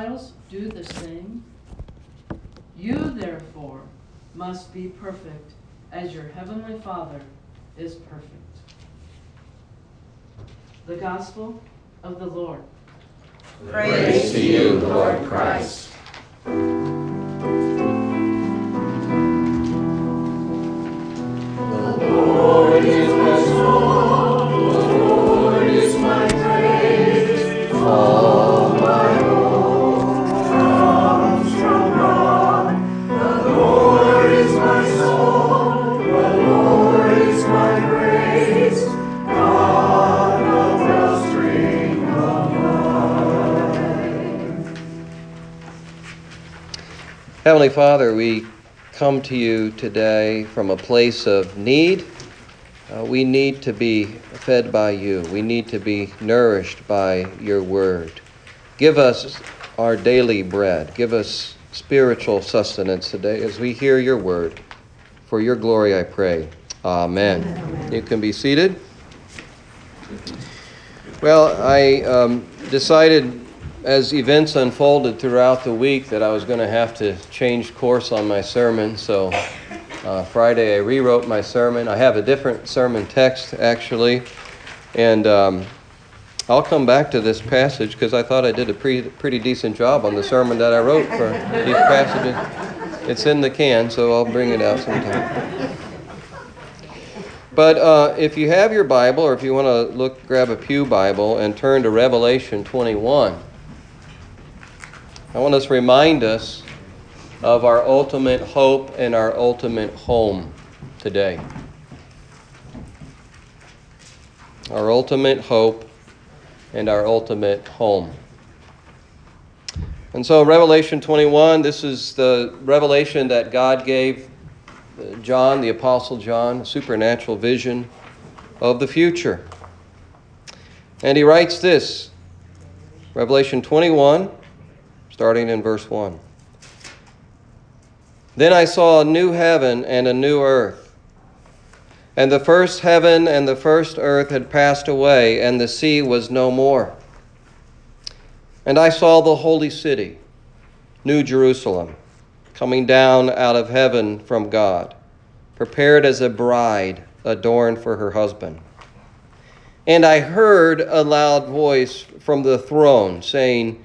Gentiles do the same. You, therefore, must be perfect as your heavenly Father is perfect. The Gospel of the Lord. Praise to you, Lord Christ. Heavenly Father, we come to you today from a place of need. Uh, we need to be fed by you. We need to be nourished by your word. Give us our daily bread. Give us spiritual sustenance today as we hear your word. For your glory, I pray. Amen. Amen. You can be seated. Well, I um, decided as events unfolded throughout the week that I was going to have to change course on my sermon. So uh, Friday I rewrote my sermon. I have a different sermon text actually, and um, I'll come back to this passage because I thought I did a pretty, pretty decent job on the sermon that I wrote for these passages. It's in the can, so I'll bring it out sometime. But uh, if you have your Bible, or if you want to look, grab a Pew Bible and turn to Revelation 21. I want us to remind us of our ultimate hope and our ultimate home today. Our ultimate hope and our ultimate home. And so, Revelation 21, this is the revelation that God gave uh, John, the Apostle John, supernatural vision of the future. And he writes this Revelation 21 starting in verse 1. Then I saw a new heaven and a new earth. And the first heaven and the first earth had passed away, and the sea was no more. And I saw the holy city, New Jerusalem, coming down out of heaven from God, prepared as a bride adorned for her husband. And I heard a loud voice from the throne saying,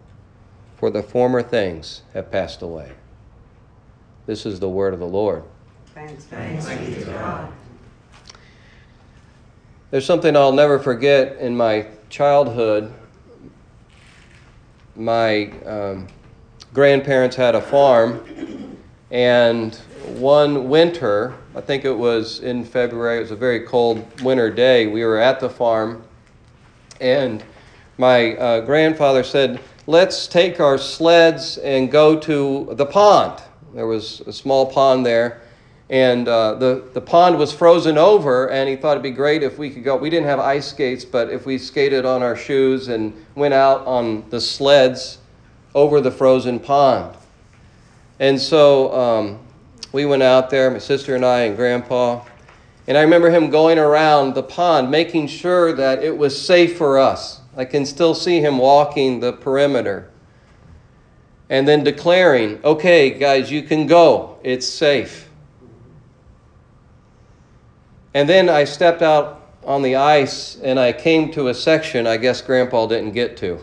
for the former things have passed away. This is the word of the Lord. Thanks, thanks to God. There's something I'll never forget in my childhood. My um, grandparents had a farm, and one winter, I think it was in February, it was a very cold winter day, we were at the farm, and my uh, grandfather said, let's take our sleds and go to the pond. There was a small pond there, and uh, the, the pond was frozen over, and he thought it'd be great if we could go. We didn't have ice skates, but if we skated on our shoes and went out on the sleds over the frozen pond. And so um, we went out there, my sister and I and grandpa. And I remember him going around the pond, making sure that it was safe for us. I can still see him walking the perimeter. And then declaring, okay, guys, you can go. It's safe. And then I stepped out on the ice and I came to a section I guess Grandpa didn't get to.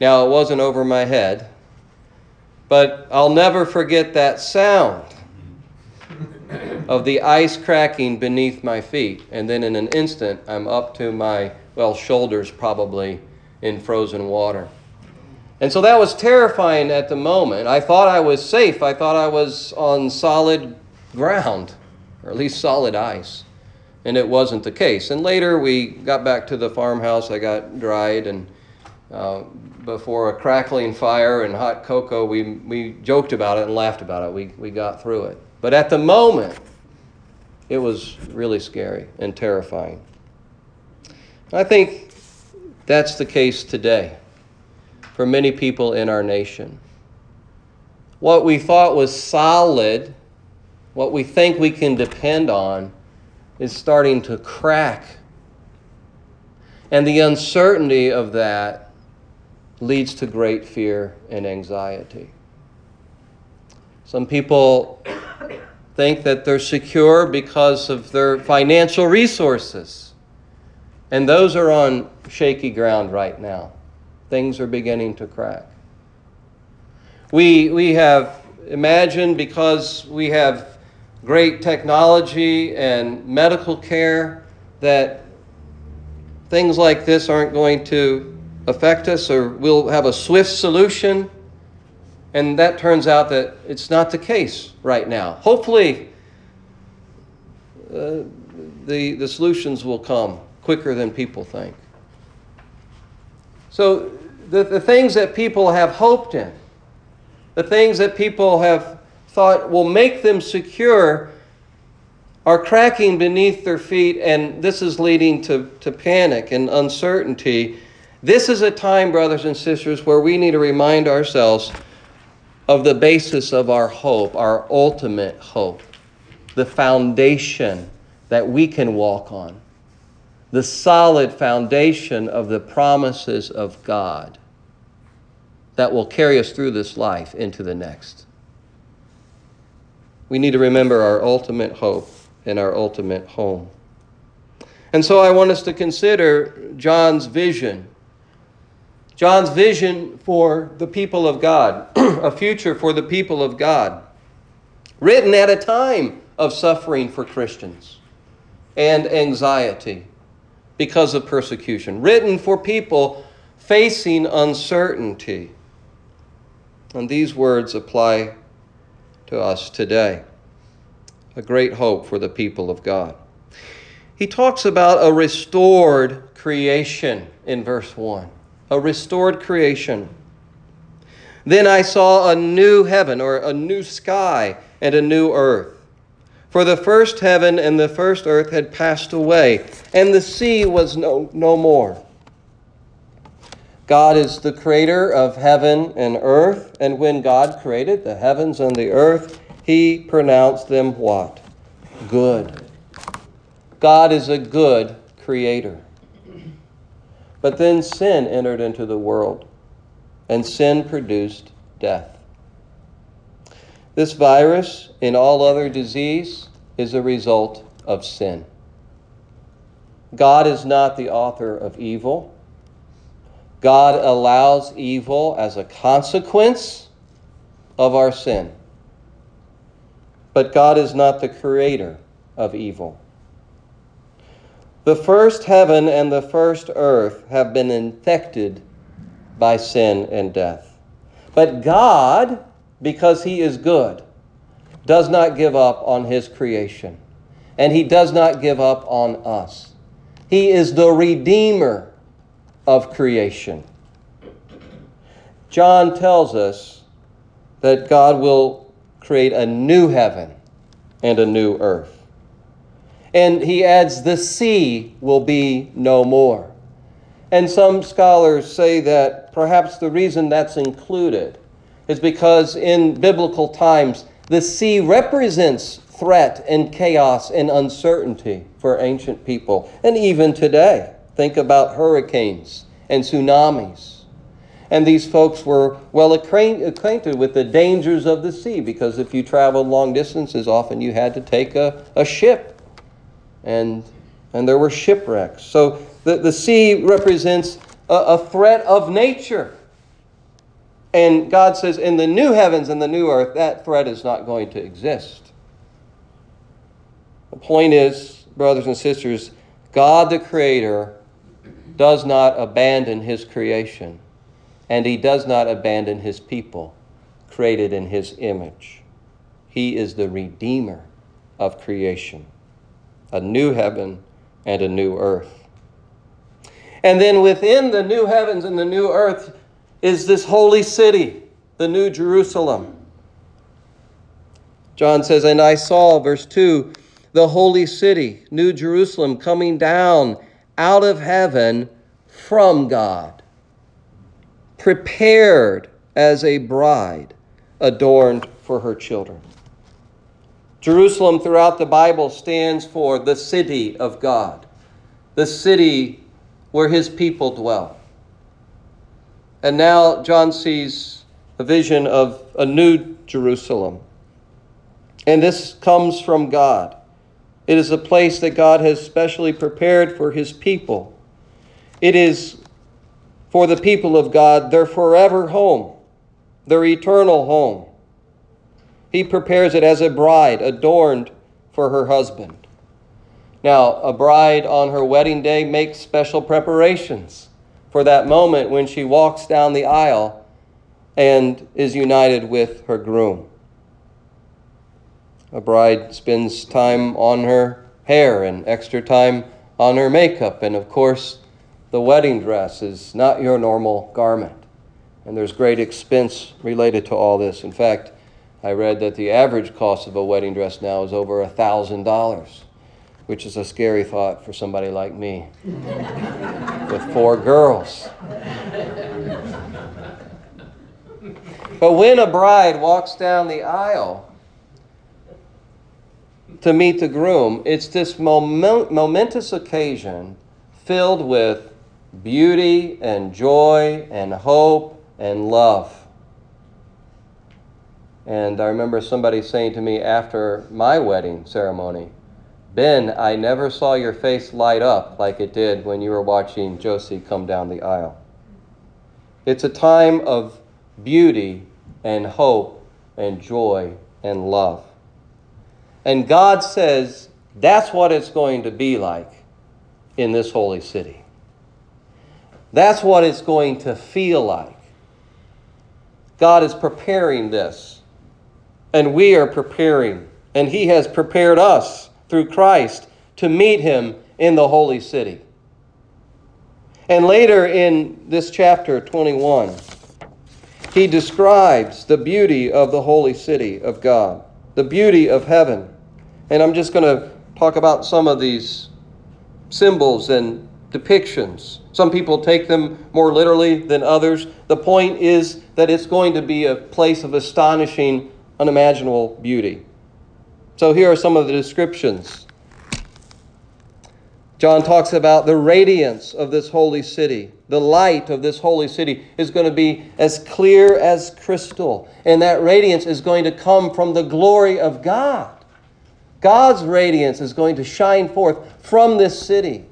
Now, it wasn't over my head, but I'll never forget that sound of the ice cracking beneath my feet. And then in an instant, I'm up to my well, shoulders probably in frozen water. And so that was terrifying at the moment. I thought I was safe. I thought I was on solid ground, or at least solid ice. And it wasn't the case. And later we got back to the farmhouse. I got dried and uh, before a crackling fire and hot cocoa, we, we joked about it and laughed about it. We, we got through it. But at the moment, it was really scary and terrifying. I think that's the case today for many people in our nation. What we thought was solid, what we think we can depend on, is starting to crack. And the uncertainty of that leads to great fear and anxiety. Some people think that they're secure because of their financial resources. And those are on shaky ground right now. Things are beginning to crack. We, we have imagined because we have great technology and medical care that things like this aren't going to affect us or we'll have a swift solution. And that turns out that it's not the case right now. Hopefully, uh, the, the solutions will come quicker than people think. So, the, the things that people have hoped in, the things that people have thought will make them secure, are cracking beneath their feet, and this is leading to, to panic and uncertainty. This is a time, brothers and sisters, where we need to remind ourselves of the basis of our hope, our ultimate hope, the foundation that we can walk on the solid foundation of the promises of God that will carry us through this life into the next. We need to remember our ultimate hope and our ultimate home. And so I want us to consider John's vision. John's vision for the people of God, a future for the people of God, written at a time of suffering for Christians and anxiety because of persecution, written for people facing uncertainty. And these words apply to us today. A great hope for the people of God. He talks about a restored creation in verse 1. A restored creation. Then I saw a new heaven or a new sky and a new earth. For the first heaven and the first earth had passed away, and the sea was no, no more. God is the creator of heaven and earth, and when God created the heavens and the earth, he pronounced them what? Good. God is a good creator. But then sin entered into the world, and sin produced death. This virus, in all other disease, is a result of sin. God is not the author of evil. God allows evil as a consequence of our sin. But God is not the creator of evil. The first heaven and the first earth have been infected by sin and death. But God because he is good, does not give up on his creation. And he does not give up on us. He is the Redeemer of creation. John tells us that God will create a new heaven and a new earth. And he adds, the sea will be no more. And some scholars say that perhaps the reason that's included is because in biblical times, the sea represents threat and chaos and uncertainty for ancient people. And even today, think about hurricanes and tsunamis. And these folks were well acquainted with the dangers of the sea because if you traveled long distances, often you had to take a, a ship. And, and there were shipwrecks. So the, the sea represents a, a threat of nature. And God says, in the new heavens and the new earth, that threat is not going to exist. The point is, brothers and sisters, God the Creator does not abandon His creation, and He does not abandon His people created in His image. He is the Redeemer of creation, a new heaven and a new earth. And then within the new heavens and the new earth is this holy city, the new Jerusalem. John says, And I saw, verse 2, the holy city, New Jerusalem, coming down out of heaven from God, prepared as a bride adorned for her children. Jerusalem throughout the Bible stands for the city of God, the city where his people dwell. And now John sees a vision of a new Jerusalem. And this comes from God. It is a place that God has specially prepared for his people. It is for the people of God their forever home, their eternal home. He prepares it as a bride adorned for her husband. Now, a bride on her wedding day makes special preparations for that moment when she walks down the aisle and is united with her groom. A bride spends time on her hair and extra time on her makeup, and of course, the wedding dress is not your normal garment. And there's great expense related to all this. In fact, I read that the average cost of a wedding dress now is over a $1,000, which is a scary thought for somebody like me with four girls. But when a bride walks down the aisle to meet the groom, it's this moment, momentous occasion filled with beauty and joy and hope and love. And I remember somebody saying to me after my wedding ceremony, Ben, I never saw your face light up like it did when you were watching Josie come down the aisle. It's a time of beauty and hope and joy and love. And God says that's what it's going to be like in this holy city. That's what it's going to feel like. God is preparing this and we are preparing, and He has prepared us through Christ to meet Him in the holy city. And later in this chapter 21, he describes the beauty of the holy city of God, the beauty of heaven. And I'm just going to talk about some of these symbols and depictions. Some people take them more literally than others. The point is that it's going to be a place of astonishing unimaginable beauty. So here are some of the descriptions. John talks about the radiance of this holy city. The light of this holy city is going to be as clear as crystal. And that radiance is going to come from the glory of God. God's radiance is going to shine forth from this city.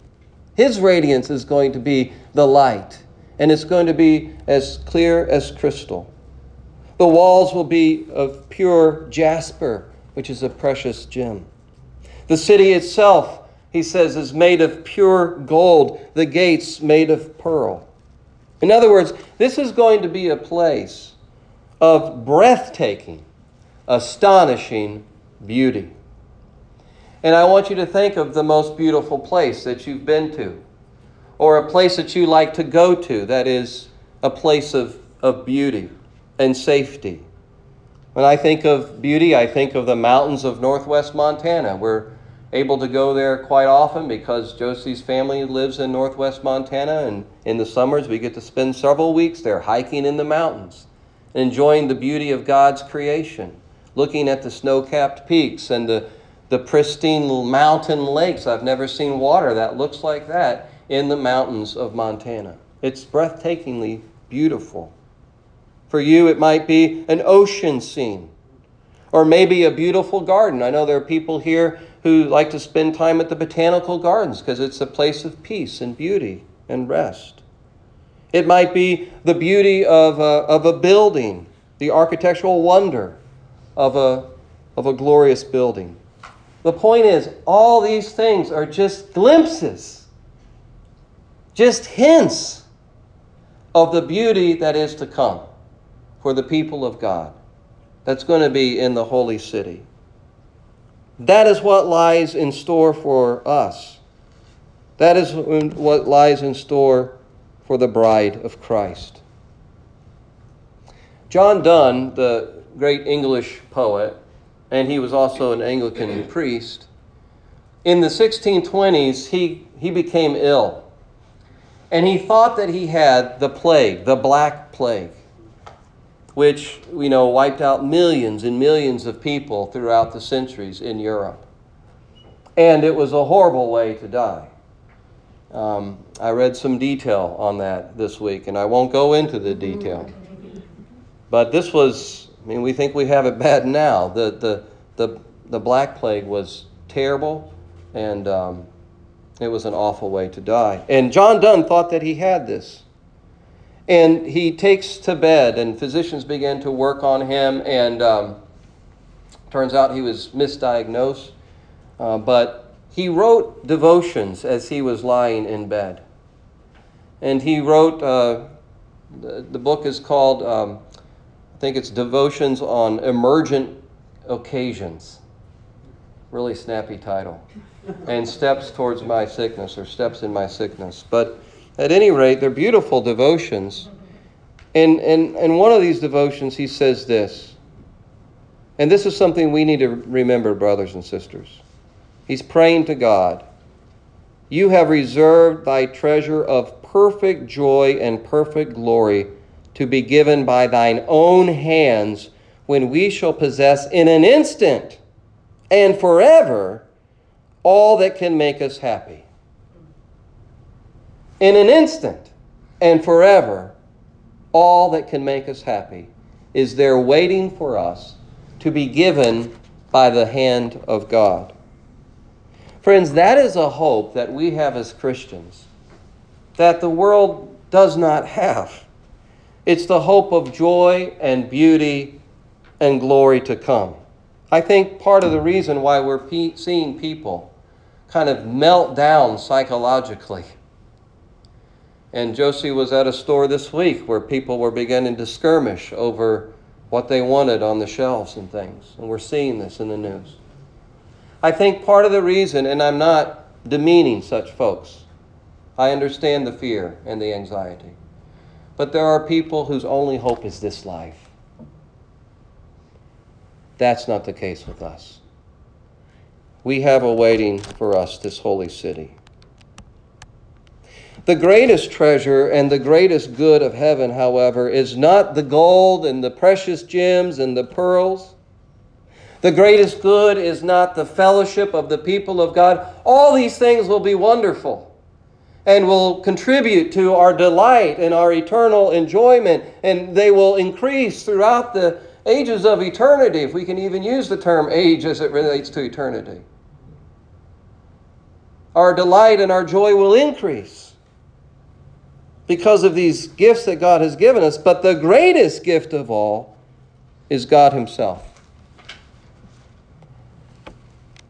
His radiance is going to be the light. And it's going to be as clear as crystal. The walls will be of pure jasper, which is a precious gem. The city itself, he says, is made of pure gold, the gates made of pearl. In other words, this is going to be a place of breathtaking, astonishing beauty. And I want you to think of the most beautiful place that you've been to, or a place that you like to go to that is a place of, of beauty and safety. When I think of beauty, I think of the mountains of northwest Montana. We're able to go there quite often because Josie's family lives in northwest Montana, and in the summers we get to spend several weeks there hiking in the mountains, enjoying the beauty of God's creation, looking at the snow capped peaks and the, the pristine mountain lakes. I've never seen water that looks like that in the mountains of Montana. It's breathtakingly beautiful. For you, it might be an ocean scene or maybe a beautiful garden. I know there are people here who like to spend time at the botanical gardens because it's a place of peace and beauty and rest. It might be the beauty of a, of a building, the architectural wonder of a, of a glorious building. The point is, all these things are just glimpses, just hints of the beauty that is to come for the people of God that's going to be in the holy city. That is what lies in store for us. That is what lies in store for the bride of Christ. John Donne, the great English poet, and he was also an Anglican priest, in the 1620s, he, he became ill. And he thought that he had the plague, the Black Plague, which, you know, wiped out millions and millions of people throughout the centuries in Europe. And it was a horrible way to die. Um, I read some detail on that this week, and I won't go into the detail. But this was, I mean, we think we have it bad now. The, the, the, the Black Plague was terrible, and um, it was an awful way to die. And John Donne thought that he had this. And he takes to bed, and physicians began to work on him, and um, turns out he was misdiagnosed. Uh, but he wrote devotions as he was lying in bed. And he wrote, uh, the, the, book is called, um, I think it's Devotions on Emergent Occasions. Really snappy title. And Steps Towards My Sickness, or Steps in My Sickness. But at any rate, they're beautiful devotions. And, and, and one of these devotions, he says this. And this is something we need to remember, brothers and sisters. He's praying to God. You have reserved thy treasure of perfect joy and perfect glory to be given by thine own hands when we shall possess in an instant and forever all that can make us happy. In an instant and forever, all that can make us happy is there waiting for us to be given by the hand of God. Friends, that is a hope that we have as Christians that the world does not have. It's the hope of joy and beauty and glory to come. I think part of the reason why we're seeing people kind of melt down psychologically. And Josie was at a store this week where people were beginning to skirmish over what they wanted on the shelves and things. And we're seeing this in the news. I think part of the reason, and I'm not demeaning such folks, I understand the fear and the anxiety. But there are people whose only hope is this life. That's not the case with us. We have awaiting for us this holy city. The greatest treasure and the greatest good of heaven, however, is not the gold and the precious gems and the pearls. The greatest good is not the fellowship of the people of God. All these things will be wonderful and will contribute to our delight and our eternal enjoyment, and they will increase throughout the ages of eternity, if we can even use the term age as it relates to eternity. Our delight and our joy will increase because of these gifts that God has given us. But the greatest gift of all is God Himself.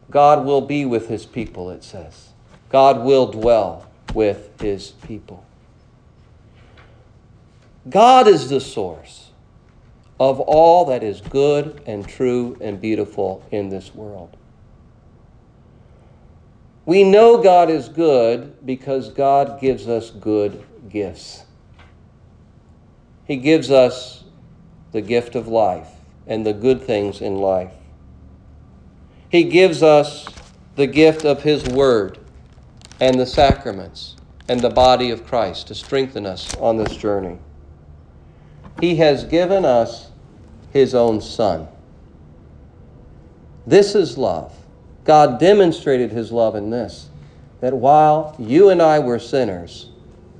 God will be with His people, it says. God will dwell with His people. God is the source of all that is good and true and beautiful in this world. We know God is good because God gives us good gifts. He gives us the gift of life and the good things in life. He gives us the gift of His Word and the sacraments and the body of Christ to strengthen us on this journey. He has given us His own Son. This is love. God demonstrated His love in this that while you and I were sinners,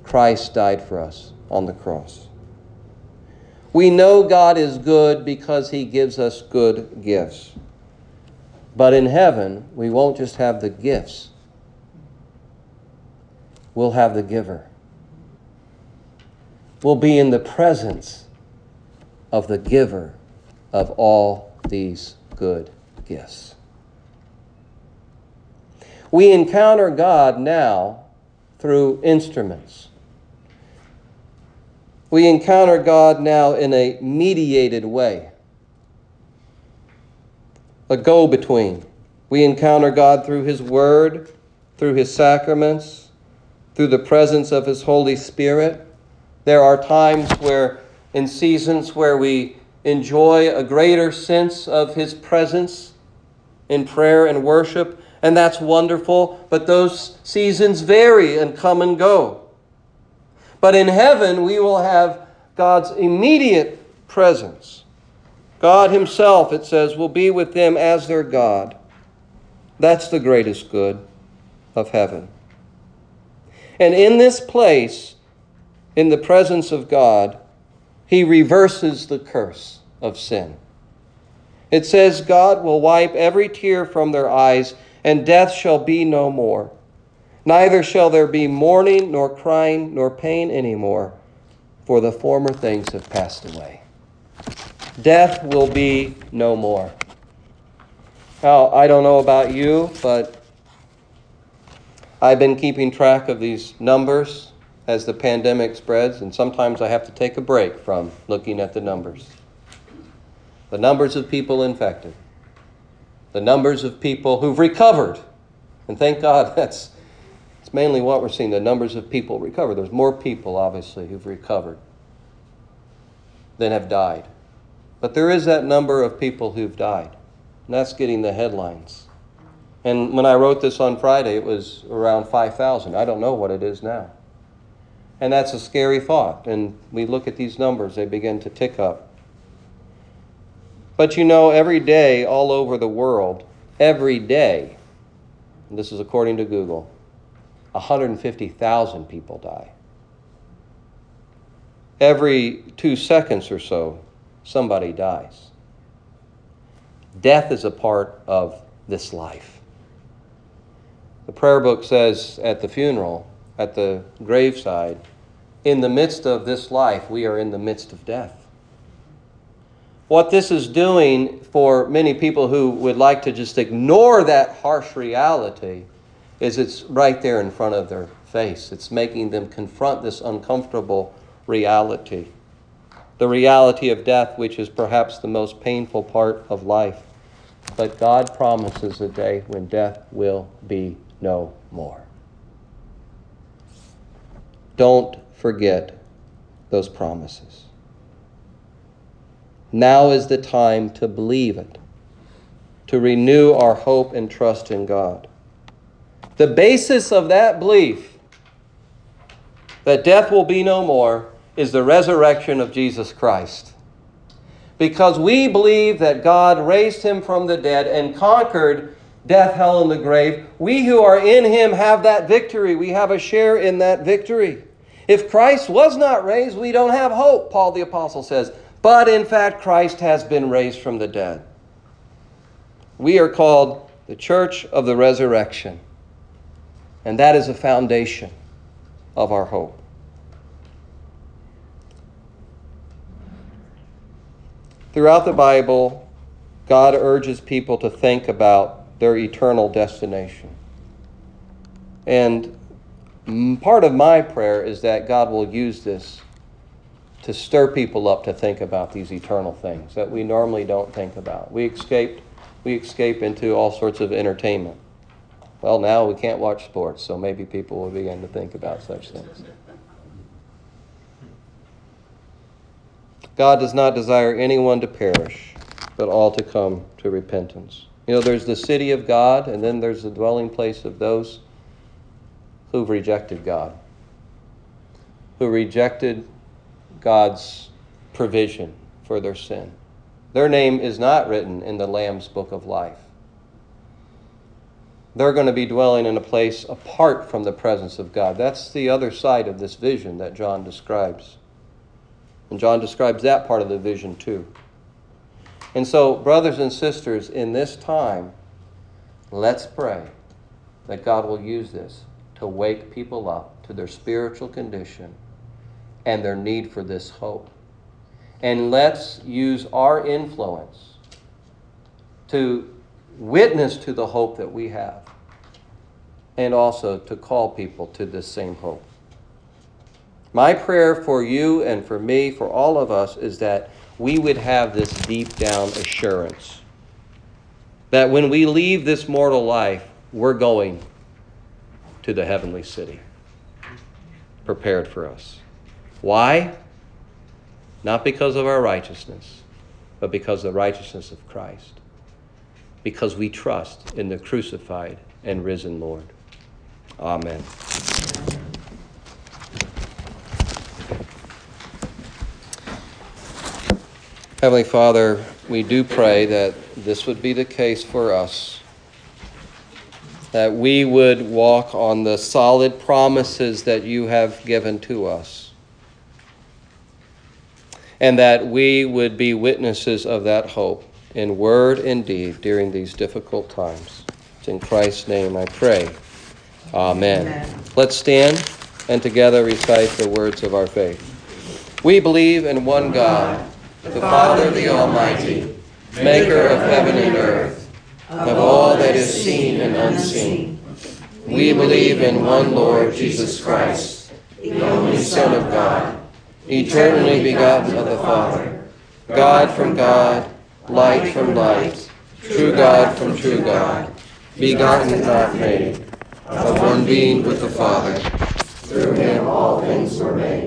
Christ died for us on the cross. We know God is good because He gives us good gifts. But in heaven, we won't just have the gifts, we'll have the giver. We'll be in the presence of the giver of all these good gifts. We encounter God now through instruments. We encounter God now in a mediated way a go between. We encounter God through His Word, through His sacraments, through the presence of His Holy Spirit. There are times where, in seasons where we enjoy a greater sense of His presence in prayer and worship, and that's wonderful, but those seasons vary and come and go. But in heaven, we will have God's immediate presence. God Himself, it says, will be with them as their God. That's the greatest good of heaven. And in this place, in the presence of God, He reverses the curse of sin. It says, God will wipe every tear from their eyes, and death shall be no more. Neither shall there be mourning, nor crying, nor pain anymore, for the former things have passed away. Death will be no more. Now, I don't know about you, but I've been keeping track of these numbers as the pandemic spreads, and sometimes I have to take a break from looking at the numbers. The numbers of people infected, the numbers of people who've recovered, and thank God that's it's mainly what we're seeing the numbers of people recover. There's more people, obviously, who've recovered than have died. But there is that number of people who've died, and that's getting the headlines. And when I wrote this on Friday, it was around 5,000. I don't know what it is now. And that's a scary thought. And we look at these numbers, they begin to tick up. But you know, every day all over the world, every day, this is according to Google, 150,000 people die. Every two seconds or so, somebody dies. Death is a part of this life. The prayer book says at the funeral, at the graveside, in the midst of this life, we are in the midst of death. What this is doing for many people who would like to just ignore that harsh reality is it's right there in front of their face. It's making them confront this uncomfortable reality. The reality of death, which is perhaps the most painful part of life. But God promises a day when death will be no more. Don't forget those promises. Now is the time to believe it, to renew our hope and trust in God. The basis of that belief that death will be no more is the resurrection of Jesus Christ. Because we believe that God raised him from the dead and conquered death, hell, and the grave, we who are in him have that victory. We have a share in that victory. If Christ was not raised, we don't have hope, Paul the Apostle says. But in fact, Christ has been raised from the dead. We are called the church of the resurrection. And that is a foundation of our hope. Throughout the Bible, God urges people to think about their eternal destination. And part of my prayer is that God will use this to stir people up to think about these eternal things that we normally don't think about. We escaped we escape into all sorts of entertainment. Well, now we can't watch sports, so maybe people will begin to think about such things. God does not desire anyone to perish, but all to come to repentance. You know, there's the city of God, and then there's the dwelling place of those who've rejected God, who rejected God's provision for their sin. Their name is not written in the Lamb's book of life. They're going to be dwelling in a place apart from the presence of God. That's the other side of this vision that John describes. And John describes that part of the vision too. And so, brothers and sisters, in this time, let's pray that God will use this to wake people up to their spiritual condition and their need for this hope. And let's use our influence to witness to the hope that we have and also to call people to this same hope. My prayer for you and for me, for all of us, is that we would have this deep down assurance that when we leave this mortal life, we're going to the heavenly city. prepared for us. Why? Not because of our righteousness, but because of the righteousness of Christ. Because we trust in the crucified and risen Lord. Amen. Heavenly Father, we do pray that this would be the case for us, that we would walk on the solid promises that you have given to us, and that we would be witnesses of that hope in word and deed during these difficult times. It's in Christ's name I pray. Amen. Amen. Let's stand and together recite the words of our faith. We believe in one God, the Father, the Almighty, maker of heaven and earth, of all that is seen and unseen. We believe in one Lord Jesus Christ, the only Son of God, eternally begotten of the Father, God from God, light from light, true God from true God, begotten, not made, of one being with the Father. Through him all things were made.